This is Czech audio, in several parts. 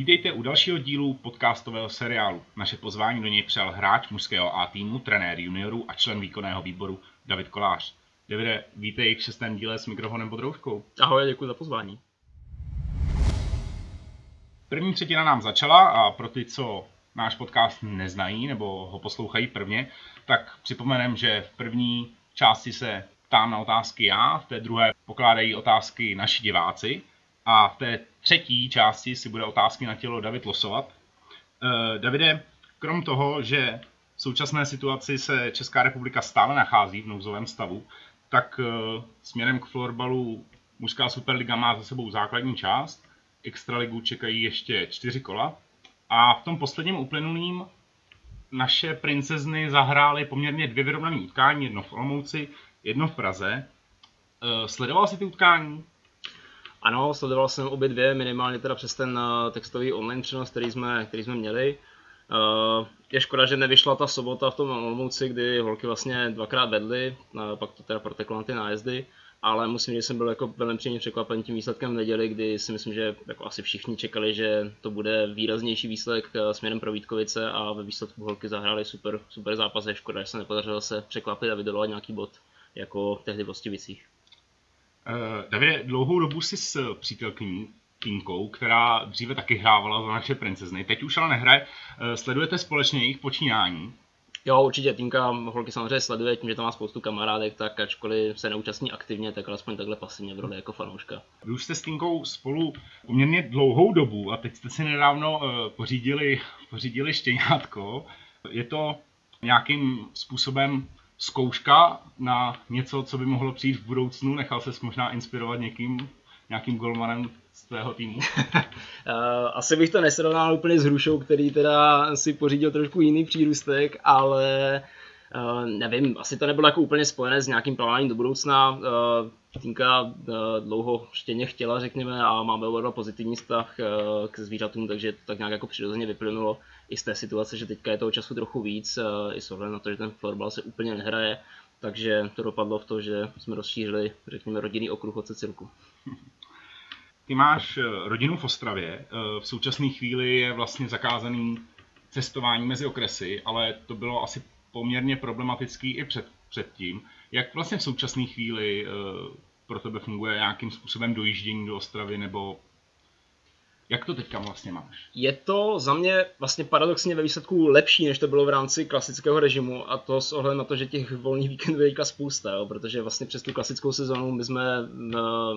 Vítejte u dalšího dílu podcastového seriálu. Naše pozvání do něj přijal hráč mužského A týmu, trenér juniorů a člen výkonného výboru David Kolář. Davide, vítej v šestém díle s mikrofonem pod rouškou. Ahoj, děkuji za pozvání. První třetina nám začala a pro ty, co náš podcast neznají nebo ho poslouchají prvně, tak připomenem, že v první části se ptám na otázky já, v té druhé pokládají otázky naši diváci a v té třetí části si bude otázky na tělo David losovat. Uh, Davide, krom toho, že v současné situaci se Česká republika stále nachází v nouzovém stavu, tak uh, směrem k florbalu mužská superliga má za sebou základní část, extraligu čekají ještě čtyři kola a v tom posledním uplynulým naše princezny zahrály poměrně dvě vyrovnané utkání, jedno v Olomouci, jedno v Praze. Uh, sledoval jsi ty utkání? Ano, sledoval jsem obě dvě, minimálně teda přes ten uh, textový online přenos, který jsme, který jsme měli. Uh, je škoda, že nevyšla ta sobota v tom Olomouci, kdy holky vlastně dvakrát vedly, uh, pak to teda proteklo na ty nájezdy, ale musím říct, že jsem byl jako velmi příjemně překvapen tím výsledkem v neděli, kdy si myslím, že jako asi všichni čekali, že to bude výraznější výsledek směrem pro Vítkovice a ve výsledku holky zahrály super, super zápas. Je škoda, že se nepodařilo se překvapit a vydolovat nějaký bod jako tehdy v Ostivicích. Uh, Davide, dlouhou dobu si s přítelkyní Tinkou, která dříve taky hrávala za naše princezny, teď už ale nehraje. Uh, sledujete společně jejich počínání? Jo, určitě Tinka holky samozřejmě sleduje, tím, že tam má spoustu kamarádek, tak ačkoliv se neúčastní aktivně, tak alespoň takhle pasivně v roli jako fanouška. Vy už jste s Tinkou spolu poměrně dlouhou dobu a teď jste si nedávno uh, pořídili, pořídili štěňátko. Je to nějakým způsobem zkouška na něco, co by mohlo přijít v budoucnu? Nechal se možná inspirovat někým, nějakým golmanem z tvého týmu? Asi bych to nesrovnal úplně s Hrušou, který teda si pořídil trošku jiný přírůstek, ale Uh, nevím, asi to nebylo jako úplně spojené s nějakým plánováním do budoucna. Uh, uh, dlouho štěně chtěla, řekněme, a máme oba pozitivní vztah uh, k zvířatům, takže to tak nějak jako přirozeně vyplynulo i z té situace, že teďka je toho času trochu víc, uh, i s ohledem na to, že ten florbal se úplně nehraje, takže to dopadlo v to, že jsme rozšířili, řekněme, rodinný okruh od Cecilku. Ty máš rodinu v Ostravě, v současné chvíli je vlastně zakázaný cestování mezi okresy, ale to bylo asi poměrně problematický i před, předtím. Jak vlastně v současné chvíli pro tebe funguje nějakým způsobem dojíždění do Ostravy nebo jak to teďka vlastně máš? Je to za mě vlastně paradoxně ve výsledku lepší, než to bylo v rámci klasického režimu a to s ohledem na to, že těch volných víkendů je spousta, jo, protože vlastně přes tu klasickou sezonu my jsme,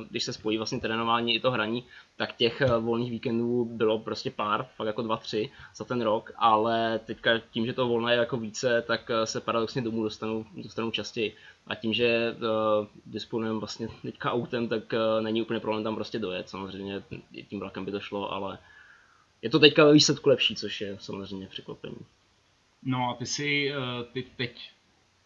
když se spojí vlastně trénování i to hraní, tak těch eh, volných víkendů bylo prostě pár, fakt jako dva, tři za ten rok, ale teďka tím, že to volné je jako více, tak eh, se paradoxně domů dostanou, dostanou častěji. A tím, že uh, disponujeme vlastně teďka autem, tak uh, není úplně problém tam prostě dojet. Samozřejmě tím vlakem by to šlo, ale je to teďka ve výsledku lepší, což je samozřejmě překvapení. No a ty si uh, ty teď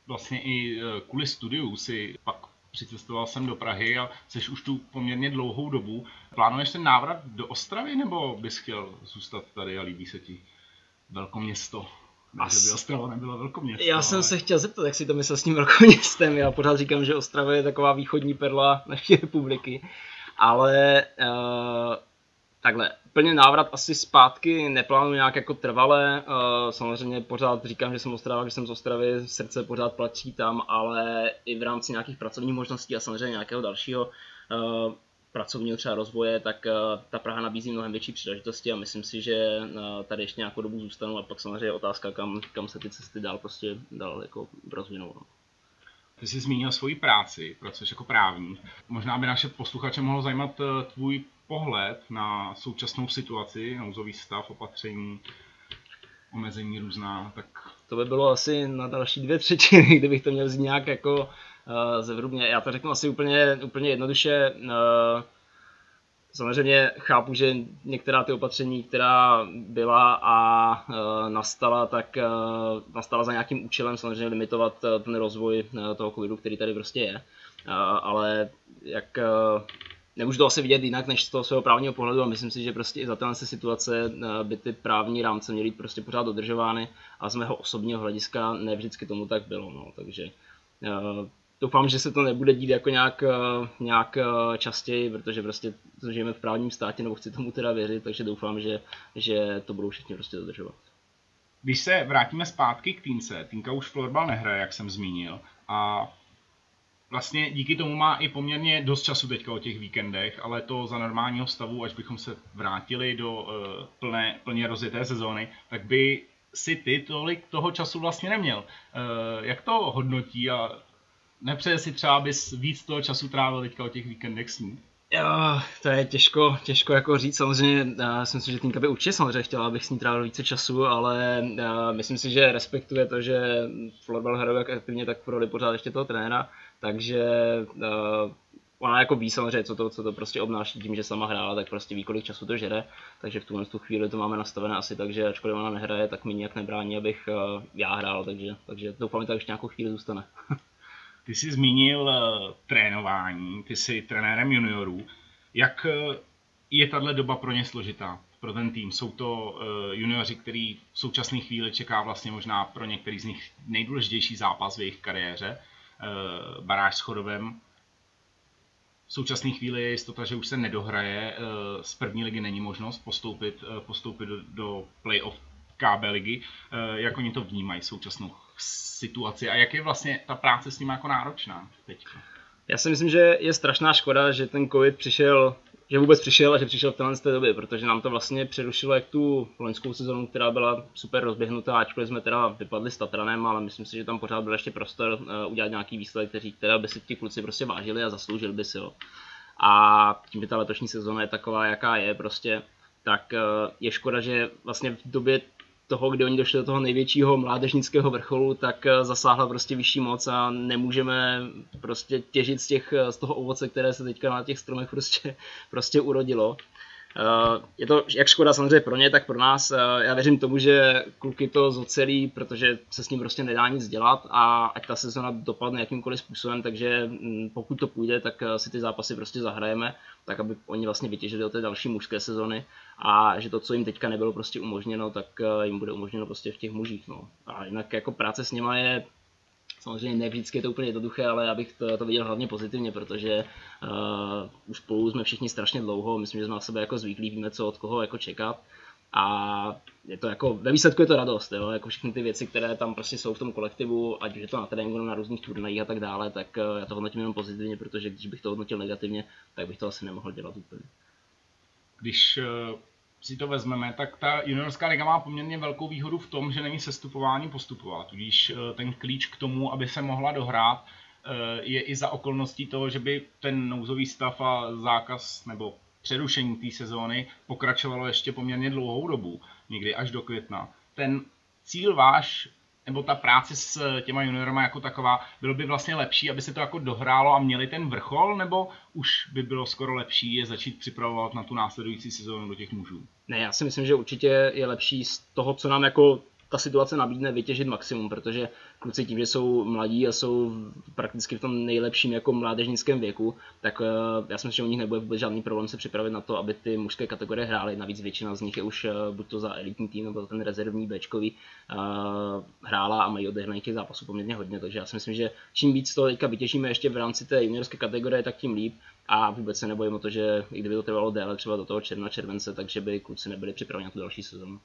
vlastně i kvůli studiu si pak přicestoval jsem do Prahy a jsi už tu poměrně dlouhou dobu. Plánuješ ten návrat do Ostravy nebo bys chtěl zůstat tady a líbí se ti velkoměsto? As... že by Ostrava nebyla velkoměsto. Já ale... jsem se chtěl zeptat, jak si to myslel s tím velkoměstem. Já pořád říkám, že Ostrava je taková východní perla naší republiky. Ale uh, takhle, plně návrat asi zpátky neplánuji nějak jako trvalé. Uh, samozřejmě pořád říkám, že jsem Ostrava, že jsem z Ostravy, srdce pořád platí tam, ale i v rámci nějakých pracovních možností a samozřejmě nějakého dalšího uh, pracovního třeba rozvoje, tak uh, ta Praha nabízí mnohem větší příležitosti a myslím si, že uh, tady ještě nějakou dobu zůstanu a pak samozřejmě je otázka, kam, kam se ty cesty dál prostě dál jako rozvinou. No. Ty jsi zmínil svoji práci, pracuješ jako právník. Možná by naše posluchače mohlo zajímat tvůj pohled na současnou situaci, nouzový stav, opatření, omezení různá, tak... To by bylo asi na další dvě třetiny, kdybych to měl vzít nějak jako uh, zevrubně. Já to řeknu asi úplně, úplně jednoduše. Uh, samozřejmě chápu, že některá ty opatření, která byla a uh, nastala, tak nastala za nějakým účelem samozřejmě limitovat ten rozvoj toho covidu, který tady prostě je. Ale jak nemůžu to asi vidět jinak než z toho svého právního pohledu a myslím si, že prostě i za téhle situace eh, by ty právní rámce měly být prostě pořád dodržovány a z mého osobního hlediska ne vždycky tomu tak bylo, no, takže doufám, že se to nebude dít jako nějak, nějak častěji, protože prostě žijeme v právním státě, nebo chci tomu teda věřit, takže doufám, že, že to budou všichni prostě dodržovat. Když se vrátíme zpátky k týnce, týnka už florbal nehraje, jak jsem zmínil, a vlastně díky tomu má i poměrně dost času teďka o těch víkendech, ale to za normálního stavu, až bychom se vrátili do uh, plné, plně rozjeté sezóny, tak by si ty tolik toho času vlastně neměl. Uh, jak to hodnotí a nepřeje si třeba, abys víc toho času trávil teďka o těch víkendech s ním? Jo, to je těžko, těžko jako říct, samozřejmě já si myslím, že Týnka by určitě samozřejmě chtěla, abych s ní trávil více času, ale uh, myslím si, že respektuje to, že florbal hrajou jak aktivně, tak pro pořád ještě toho trenéra, takže uh, ona jako ví samozřejmě, co to, co to prostě obnáší tím, že sama hrála, tak prostě ví, kolik času to žere, takže v tuhle tu chvíli to máme nastavené asi tak, že ačkoliv ona nehraje, tak mi nějak nebrání, abych uh, já hrál, takže, takže doufám, že to ještě nějakou chvíli zůstane. Ty jsi zmínil uh, trénování, ty jsi trenérem juniorů. Jak uh, je tahle doba pro ně složitá, pro ten tým? Jsou to uh, junioři, který v současné chvíli čeká vlastně možná pro některý z nich nejdůležitější zápas v jejich kariéře, baráž s Chodovem. V současné chvíli je jistota, že už se nedohraje, z první ligy není možnost postoupit, postoupit do, do playoff KB ligy. Jak oni to vnímají současnou situaci a jak je vlastně ta práce s ním jako náročná teď? Já si myslím, že je strašná škoda, že ten covid přišel, že vůbec přišel a že přišel v téhle té době, protože nám to vlastně přerušilo jak tu loňskou sezonu, která byla super rozběhnutá, ačkoliv jsme teda vypadli s Tatranem, ale myslím si, že tam pořád byl ještě prostor uh, udělat nějaký výsledek, který teda by si ti kluci prostě vážili a zasloužili by si ho. A tím, že ta letošní sezóna je taková, jaká je, prostě, tak uh, je škoda, že vlastně v době toho, kdy oni došli do toho největšího mládežnického vrcholu, tak eh, zasáhla prostě vyšší moc a nemůžeme prostě těžit z, těch, z toho ovoce, které se teďka na těch stromech prostě, prostě urodilo. Eh, je to jak škoda samozřejmě pro ně, tak pro nás. Eh, já věřím tomu, že kluky to zocelí, protože se s ním prostě nedá nic dělat a ať ta sezona dopadne jakýmkoliv způsobem, takže mm, pokud to půjde, tak si ty zápasy prostě zahrajeme, tak aby oni vlastně vytěžili do té další mužské sezony a že to, co jim teďka nebylo prostě umožněno, tak eh, jim bude umožněno prostě v těch mužích. No. A jinak jako práce s nima je samozřejmě ne vždycky je to úplně jednoduché, ale já bych to, to viděl hlavně pozitivně, protože uh, už spolu jsme všichni strašně dlouho, myslím, že jsme na sebe jako zvyklí, víme, co od koho jako čekat. A je to jako, ve výsledku je to radost, jo? jako všechny ty věci, které tam prostě jsou v tom kolektivu, ať už je to na tréninku, na různých turnajích a tak dále, tak uh, já to hodnotím jenom pozitivně, protože když bych to hodnotil negativně, tak bych to asi nemohl dělat úplně když eh, si to vezmeme, tak ta juniorská liga má poměrně velkou výhodu v tom, že není sestupování postupovat. Tudíž eh, ten klíč k tomu, aby se mohla dohrát, eh, je i za okolností toho, že by ten nouzový stav a zákaz nebo přerušení té sezóny pokračovalo ještě poměrně dlouhou dobu, někdy až do května. Ten cíl váš nebo ta práce s těma juniorama jako taková, bylo by vlastně lepší, aby se to jako dohrálo a měli ten vrchol, nebo už by bylo skoro lepší je začít připravovat na tu následující sezónu do těch mužů? Ne, já si myslím, že určitě je lepší z toho, co nám jako ta situace nabídne vytěžit maximum, protože kluci tím, že jsou mladí a jsou prakticky v tom nejlepším jako mládežnickém věku, tak uh, já si myslím, že u nich nebude vůbec žádný problém se připravit na to, aby ty mužské kategorie hrály. Navíc většina z nich je už uh, buď to za elitní tým nebo ten rezervní Bčkový uh, hrála a mají odehraných těch zápasů poměrně hodně, takže já si myslím, že čím víc to teďka vytěžíme ještě v rámci té juniorské kategorie, tak tím líp a vůbec se nebojím o to, že i kdyby to trvalo déle, třeba do toho června, července, takže by kluci nebyli připraveni na tu další sezónu.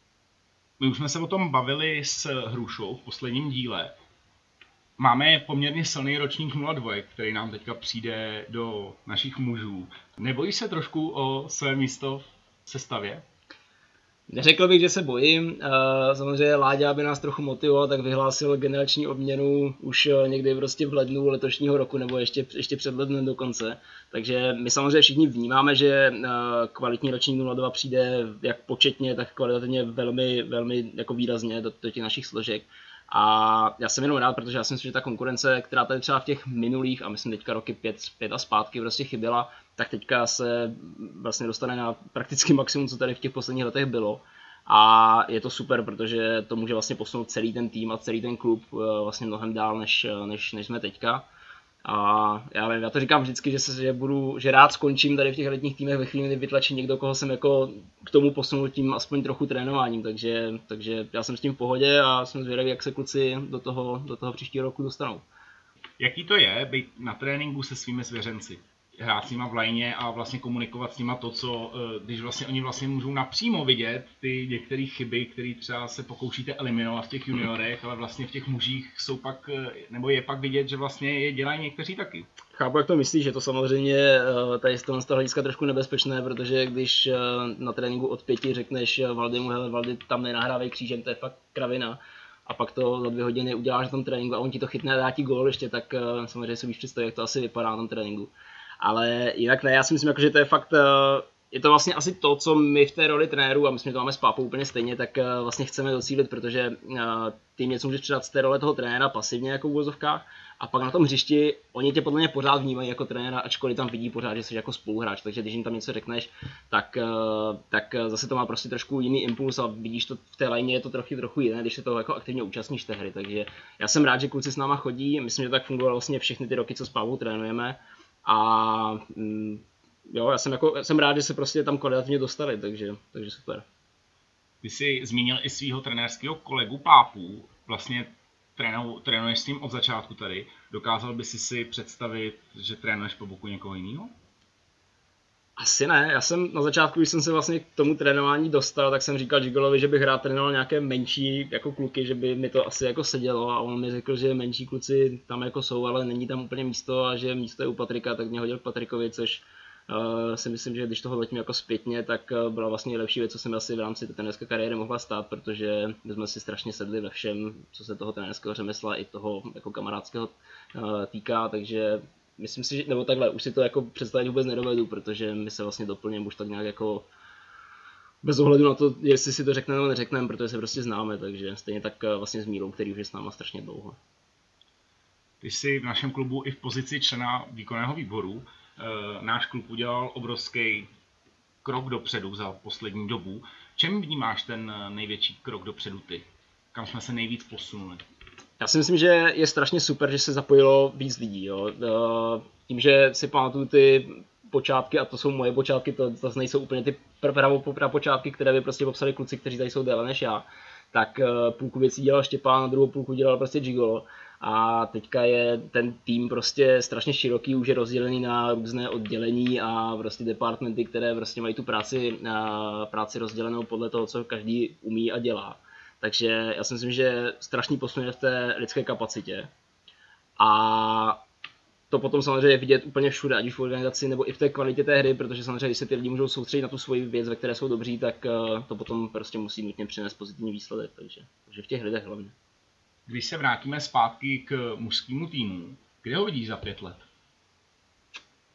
My už jsme se o tom bavili s Hrušou v posledním díle. Máme poměrně silný ročník 02, který nám teďka přijde do našich mužů. Nebojíš se trošku o své místo v sestavě? Neřekl bych, že se bojím. Eh, samozřejmě Láďa, aby nás trochu motivoval, tak vyhlásil generační obměnu už eh, někdy prostě v lednu letošního roku, nebo ještě, ještě před lednem dokonce. Takže my samozřejmě všichni vnímáme, že eh, kvalitní ročník 02 přijde jak početně, tak kvalitativně velmi, velmi jako výrazně do, do těch našich složek. A já jsem jenom rád, protože já si myslím, že ta konkurence, která tady třeba v těch minulých, a myslím teďka roky pět, pět a zpátky prostě chyběla, tak teďka se vlastně dostane na prakticky maximum, co tady v těch posledních letech bylo. A je to super, protože to může vlastně posunout celý ten tým a celý ten klub eh, vlastně mnohem dál, než, než, než jsme teďka. A já, vím, já to říkám vždycky, že, se, že, budu, že rád skončím tady v těch letních týmech ve chvíli, kdy vytlačí někdo, koho jsem jako k tomu posunul tím aspoň trochu trénováním, takže, takže já jsem s tím v pohodě a jsem zvědavý, jak se kluci do toho, do toho příštího roku dostanou. Jaký to je být na tréninku se svými svěřenci? Hrát s nima v lajně a vlastně komunikovat s nima to, co, eh, když vlastně oni vlastně můžou napřímo vidět ty některé chyby, které třeba se pokoušíte eliminovat v těch juniorech, ale vlastně v těch mužích jsou pak, eh, nebo je pak vidět, že vlastně je dělají někteří taky. Chápu, jak to myslíš, že to samozřejmě eh, tady z toho hlediska trošku nebezpečné, protože když na tréninku od pěti řekneš Valdimu, hele, Valdy, tam nenahrávej křížem, to je fakt kravina, a pak to za dvě hodiny uděláš na tom tréninku a on ti to chytne a dá ti gól ještě, tak samozřejmě si víš představit, jak to asi vypadá na tom tréninku. Ale jinak ne, já si myslím, jako, že to je fakt, eh, je to vlastně asi to, co my v té roli trenéru, a my jsme to máme s Pápou úplně stejně, tak eh, vlastně chceme docílit, protože eh, ty něco můžeš předat z té role toho trenéra pasivně jako v úvozovkách, a pak na tom hřišti oni tě podle mě pořád vnímají jako trenéra, ačkoliv tam vidí pořád, že jsi jako spoluhráč, takže když jim tam něco řekneš, tak, tak zase to má prostě trošku jiný impuls a vidíš to v té lajně je to trochu, trochu jiné, když se toho jako aktivně účastníš té hry, takže já jsem rád, že kluci s náma chodí, myslím, že tak fungovalo vlastně všechny ty roky, co s Pavou trénujeme, a mm, jo, já jsem, jako, jsem rád, že se prostě tam kvalitativně dostali, takže, takže super. Ty jsi zmínil i svého trenérského kolegu Pápu, vlastně trénu, trénuješ s ním od začátku tady. Dokázal by si si představit, že trénuješ po boku někoho jiného? Asi ne, já jsem na začátku, když jsem se vlastně k tomu trénování dostal, tak jsem říkal Gigolovi, že bych rád trénoval nějaké menší jako kluky, že by mi to asi jako sedělo. A on mi řekl, že menší kluci tam jako jsou, ale není tam úplně místo a že místo je u Patrika, tak mě hodil k Patrikovi, což uh, si myslím, že když toho letím jako zpětně, tak uh, byla vlastně lepší věc, co jsem asi v rámci té kariéry mohla stát, protože my jsme si strašně sedli ve všem, co se toho trenerského řemesla i toho jako kamarádského uh, týká, takže myslím si, že, nebo takhle, už si to jako představit vůbec nedovedu, protože my se vlastně doplňujeme už tak nějak jako bez ohledu na to, jestli si to řekneme nebo neřekneme, protože se prostě známe, takže stejně tak eh, vlastně s Mírou, který už je s náma strašně dlouho. Ty jsi v našem klubu i v pozici člena výkonného výboru. E, náš klub udělal obrovský krok dopředu za poslední dobu. Čem vnímáš ten největší krok dopředu ty? Kam jsme se nejvíc posunuli? Já si myslím, že je strašně super, že se zapojilo víc lidí. Jo. Eh, tím, že si pamatuju ty počátky, a to jsou moje počátky, to zase nejsou úplně ty pravo počátky, které by prostě popsali kluci, kteří tady jsou déle než já, tak eh, půlku věcí dělal Štěpán, druhou půlku dělal prostě Gigolo. A teďka je ten tým prostě strašně široký, už je rozdělený na různé oddělení a prostě departmenty, které prostě mají tu práci, eh, práci rozdělenou podle toho, co každý umí a dělá. Takže já si myslím, že strašný posun v té lidské kapacitě. A to potom samozřejmě je vidět úplně všude, ať už v organizaci nebo i v té kvalitě té hry, protože samozřejmě, když se ty lidi můžou soustředit na tu svoji věc, ve které jsou dobří, tak eh, to potom prostě musí nutně přinést pozitivní výsledek. Takže, takže v těch lidech hlavně. Když se vrátíme zpátky k mužskému týmu, kde ho vidíš za pět let?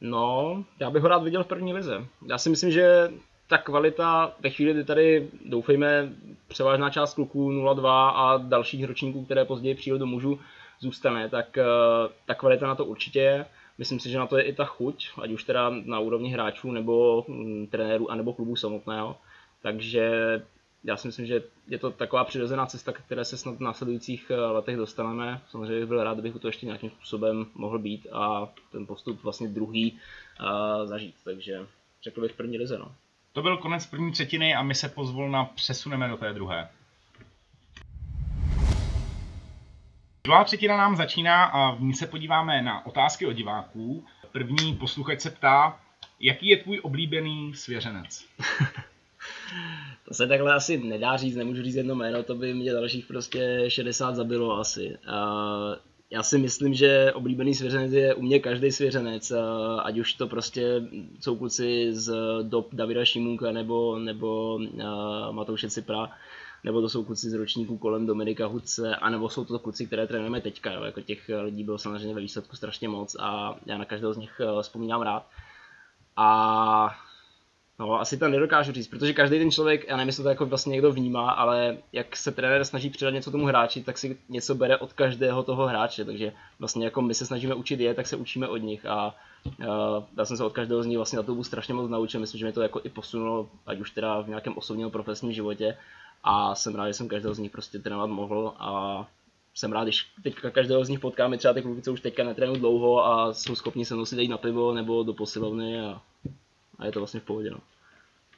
No, já bych ho rád viděl v první lize. Já si myslím, že ta kvalita ve chvíli, kdy tady doufejme převážná část kluků 0-2 a dalších ročníků, které později přijdou do mužů, zůstane, tak uh, ta kvalita na to určitě je. Myslím si, že na to je i ta chuť, ať už teda na úrovni hráčů nebo mm, trenérů, anebo klubu samotného. Takže já si myslím, že je to taková přirozená cesta, které se snad v následujících eh, letech dostaneme. Samozřejmě bych byl rád, kdybych to ještě nějakým způsobem mohl být a ten postup vlastně druhý uh, zažít. Takže řekl bych první lize. No. To byl konec první třetiny a my se pozvolna přesuneme do té druhé. Druhá třetina nám začíná a v ní se podíváme na otázky od diváků. První posluchač se ptá, jaký je tvůj oblíbený svěřenec? to se takhle asi nedá říct, nemůžu říct jedno jméno, to by mě dalších prostě 60 zabilo asi. Uh, já si myslím, že oblíbený svěřenec je u mě každý svěřenec, ať už to prostě jsou kluci z dob Davida Šimunka nebo, nebo Matouše Cipra, nebo to jsou kluci z ročníků kolem Dominika Hudce, anebo jsou to kluci, které trénujeme teďka. Jo. Jako těch lidí bylo samozřejmě ve výsledku strašně moc a já na každého z nich vzpomínám rád. A No, asi to nedokážu říct, protože každý ten člověk, já nevím, jestli to jako vlastně někdo vnímá, ale jak se trenér snaží předat něco tomu hráči, tak si něco bere od každého toho hráče, takže vlastně jako my se snažíme učit je, tak se učíme od nich. A uh, já jsem se od každého z nich vlastně na to strašně moc naučil, myslím, že mě to jako i posunulo, ať už teda v nějakém osobním profesním životě. A jsem rád, že jsem každého z nich prostě trénovat mohl. A jsem rád, když teďka každého z nich potkáme, třeba ty kluky, co už teďka netrénují dlouho a jsou schopni se nosit jít na pivo nebo do posilovny a a je to vlastně v pohodě. No.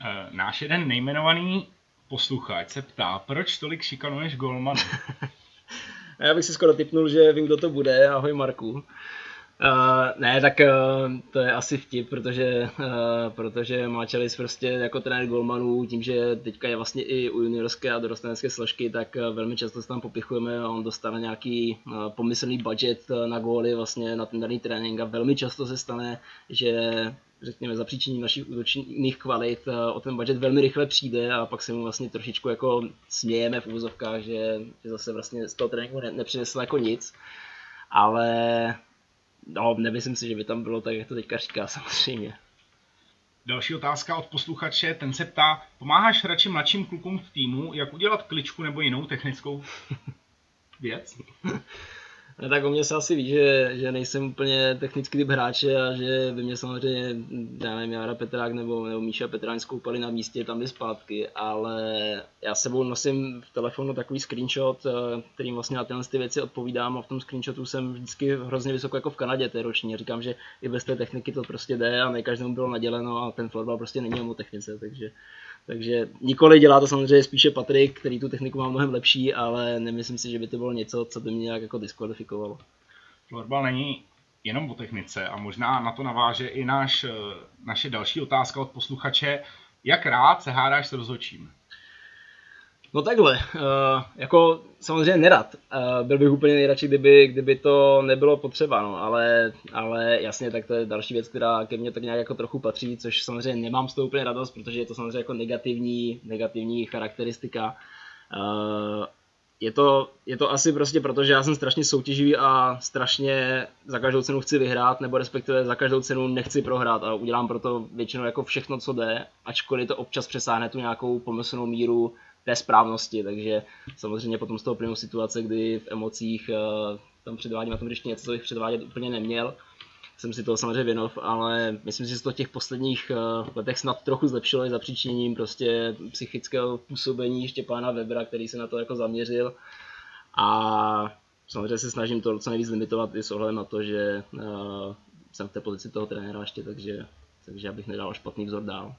E, náš jeden nejmenovaný posluchač se ptá, proč tolik šikanuješ golmany? A já bych si skoro typnul, že vím, kdo to bude. Ahoj Marku. Uh, ne, tak uh, to je asi vtip, protože, uh, protože Máčelis prostě jako trenér golmanů, tím, že teďka je vlastně i u juniorské a dorostenecké složky, tak uh, velmi často se tam popichujeme a on dostane nějaký uh, pomyslný budget na góly vlastně na ten daný trénink a velmi často se stane, že řekněme, zapříčení našich útočných kvalit o ten budget velmi rychle přijde a pak se mu vlastně trošičku jako smějeme v úvozovkách, že, že zase vlastně z toho tréninku ne, nepřinesl jako nic. Ale No, nemyslím si, že by tam bylo tak, jak to teďka říká, samozřejmě. Další otázka od posluchače, ten se ptá, pomáháš radši mladším klukům v týmu, jak udělat kličku nebo jinou technickou věc? No, tak o mě se asi ví, že, že nejsem úplně technický typ hráče a že by mě samozřejmě, já nevím, Jara Petrák nebo, nebo Míša Petrán skoupali na místě tam i zpátky, ale já sebou nosím v telefonu takový screenshot, eh, kterým vlastně na tyhle ty věci odpovídám a v tom screenshotu jsem vždycky hrozně vysoko jako v Kanadě té roční. Říkám, že i bez té techniky to prostě jde a ne každému bylo naděleno a ten florbal prostě není o technice, takže takže nikoli dělá to samozřejmě spíše Patrik, který tu techniku má mnohem lepší, ale nemyslím si, že by to bylo něco, co by mě nějak jako diskvalifikovalo. Florbal není jenom o technice a možná na to naváže i náš, eh, naše další otázka od posluchače. Jak rád se hádáš s rozhodčím? No takhle, uh, jako samozřejmě nerad. Uh, byl bych úplně nejradši, kdyby, kdyby to nebylo potřeba, no, ale, ale jasně, tak to je další věc, která ke mně tak nějak jako trochu patří, což samozřejmě nemám z toho úplně radost, protože je to samozřejmě jako negativní, negativní charakteristika. Uh, je to, je to asi prostě proto, že já jsem strašně soutěživý a strašně za každou cenu chci vyhrát, nebo respektive za každou cenu nechci prohrát a udělám proto většinou jako všechno, co jde, ačkoliv to občas přesáhne tu nějakou pomyslnou míru té správnosti, takže samozřejmě potom z toho plynou situace, kdy v emocích uh, tam předvádím na tom když něco, co bych předvádět úplně neměl. Jsem si toho samozřejmě věnov, ale myslím si, že se to v těch posledních uh, letech snad trochu zlepšilo i zapříčiněním prostě psychického působení Štěpána Webera, který se na to jako zaměřil. A samozřejmě se snažím to co nejvíc limitovat i s ohledem na to, že uh, jsem v té pozici toho trenéra ještě, takže, takže abych nedal špatný vzor dál.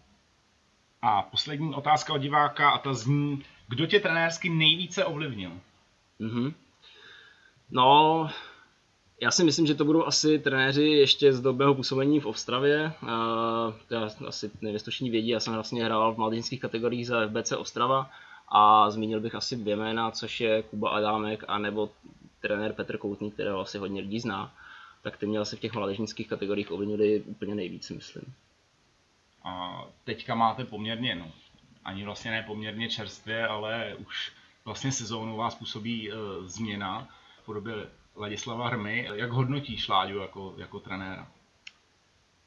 A poslední otázka od diváka a ta zní, kdo tě trenérsky nejvíce ovlivnil? Mm-hmm. No, já si myslím, že to budou asi trenéři ještě z dobého působení v Ostravě. Já asi nevěstoční vědí, já jsem vlastně hrál v mladinských kategoriích za FBC Ostrava a zmínil bych asi dvě jména, což je Kuba Adámek a nebo trenér Petr Koutný, kterého asi hodně lidí zná. Tak ty mě asi v těch mládežnických kategoriích ovlivnili úplně nejvíc, myslím. A teďka máte poměrně, no, ani vlastně ne poměrně čerstvě, ale už vlastně sezónu vás působí e, změna v podobě Ladislava Hrmy. Jak hodnotíš Láďu jako, jako trenéra?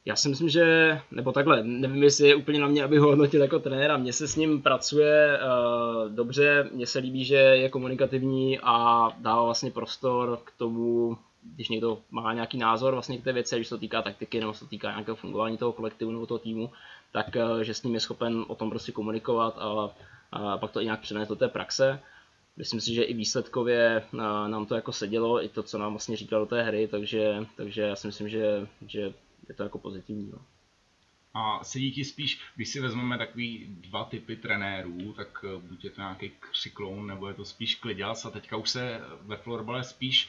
Já si myslím, že, nebo takhle, nevím, jestli je úplně na mě, aby ho hodnotil jako trenéra. Mně se s ním pracuje uh, dobře, mně se líbí, že je komunikativní a dává vlastně prostor k tomu, když někdo má nějaký názor vlastně k té věci, když se to týká taktiky nebo se to týká nějakého fungování toho kolektivu nebo toho týmu, tak eh, že s ním je schopen o tom prostě komunikovat a, a pak to i nějak přenést do té praxe. Myslím si, že i výsledkově eh, nám to jako sedělo, i to, co nám vlastně říkal do té hry, takže, takže já si myslím, že, že je to jako pozitivní. No. A sedí ti spíš, když si vezmeme takový dva typy trenérů, tak eh, buď je to nějaký křikloun, nebo je to spíš klidělas a teďka už se ve florbale spíš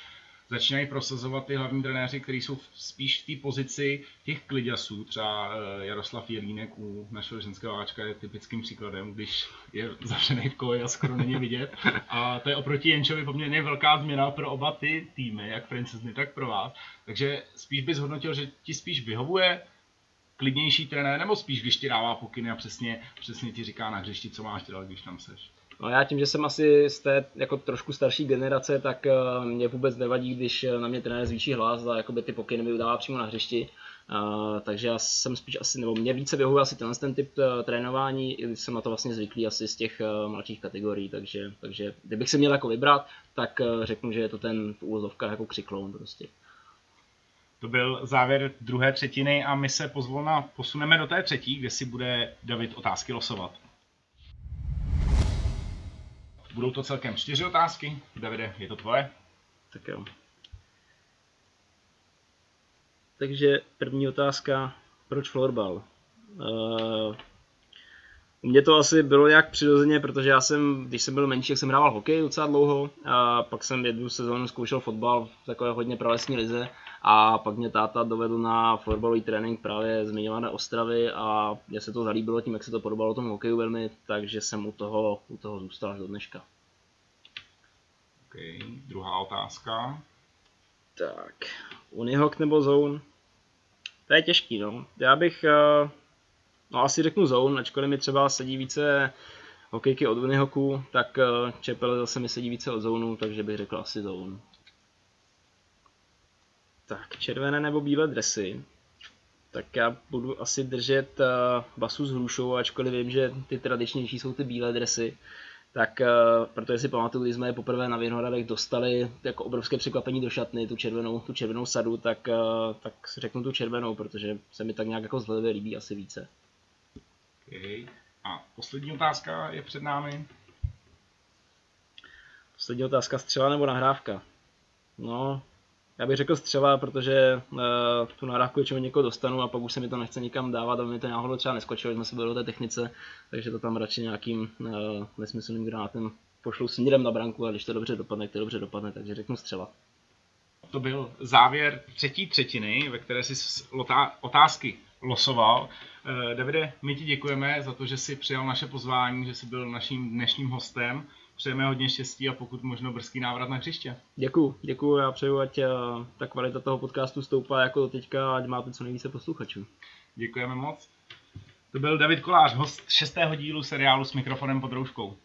začínají prosazovat ty hlavní trenéři, kteří jsou spíš v té pozici těch kliděsů. Třeba eh, Jaroslav Jelínek u našeho ženského váčka je typickým příkladem, když je zavřený v koje a skoro není vidět. A to je oproti Jenčovi poměrně velká změna pro oba ty týmy, jak princezny, tak pro vás. Takže spíš bys hodnotil, že ti spíš vyhovuje klidnější trenér, nebo spíš, když ti dává pokyny a přesně, přesně ti říká na hřišti, co máš dělat, když tam seš? No já tím, že jsem asi z té jako trošku starší generace, tak uh, mě vůbec nevadí, když eh, na mě trenér zvýší hlas a jakoby ty pokyny mi udává přímo na hřišti. Uh, takže já jsem spíš asi, nebo mě více vyhovuje asi tenhle ten typ uh, trénování, jsem na to vlastně zvyklý asi z těch uh, mladších kategorií, takže, takže kdybych se měl jako vybrat, tak uh, řeknu, že je to ten v úvozovkách jako křikloun prostě. To byl závěr druhé třetiny a my se pozvolna posuneme do té třetí, kde si bude David otázky losovat. Budou to celkem čtyři otázky. Davide, je to tvoje? Tak jo. Takže první otázka, proč florbal? Uh, U mě to asi bylo nějak přirozeně, protože já jsem, když jsem byl menší, tak jsem hrával hokej docela dlouho a pak jsem jednu sezónu zkoušel fotbal v takové hodně pralesní lize a pak mě táta dovedl na fotbalový trénink právě zmiňované Ostravy a mě se to zalíbilo tím, jak se to podobalo tomu hokeju velmi, takže jsem u toho, u toho zůstal až do dneška. Okay. Druhá otázka. Tak, Unihawk nebo Zone? To je těžký, no. Já bych, uh, no asi řeknu Zone, ačkoliv mi třeba sedí více hokejky od Unihawku, tak uh, Čepel zase mi sedí více od Zone, takže bych řekl asi Zone. Tak, červené nebo bílé dresy. Tak já budu asi držet uh, basu s hrušou, ačkoliv vím, že ty tradičnější jsou ty bílé dresy tak uh, protože si pamatuju, když jsme je poprvé na Vinohradech dostali jako obrovské překvapení do šatny, tu červenou, tu červenou sadu, tak, uh, tak řeknu tu červenou, protože se mi tak nějak jako zhledově líbí asi více. Okay. A poslední otázka je před námi. Poslední otázka, střela nebo nahrávka? No, já bych řekl střela, protože uh, tu nahrávku většinou někoho dostanu a pak už se mi to nechce nikam dávat, aby mi to náhodou třeba neskočilo, jsme se byli do té technice, takže to tam radši nějakým uh, nesmyslným granátem pošlu směrem na branku a když to dobře dopadne, to dobře dopadne, takže řeknu střela. To byl závěr třetí třetiny, ve které si otázky losoval. Uh, Davide, my ti děkujeme za to, že jsi přijal naše pozvání, že jsi byl naším dnešním hostem přejeme hodně štěstí a pokud možno brzký návrat na hřiště. Děkuju, děkuju, já přeju, ať eh, ta kvalita toho podcastu stoupá jako do teďka, ať máte co nejvíce posluchačů. Děkujeme moc. To byl David Kolář, host šestého dílu seriálu s mikrofonem pod rouškou.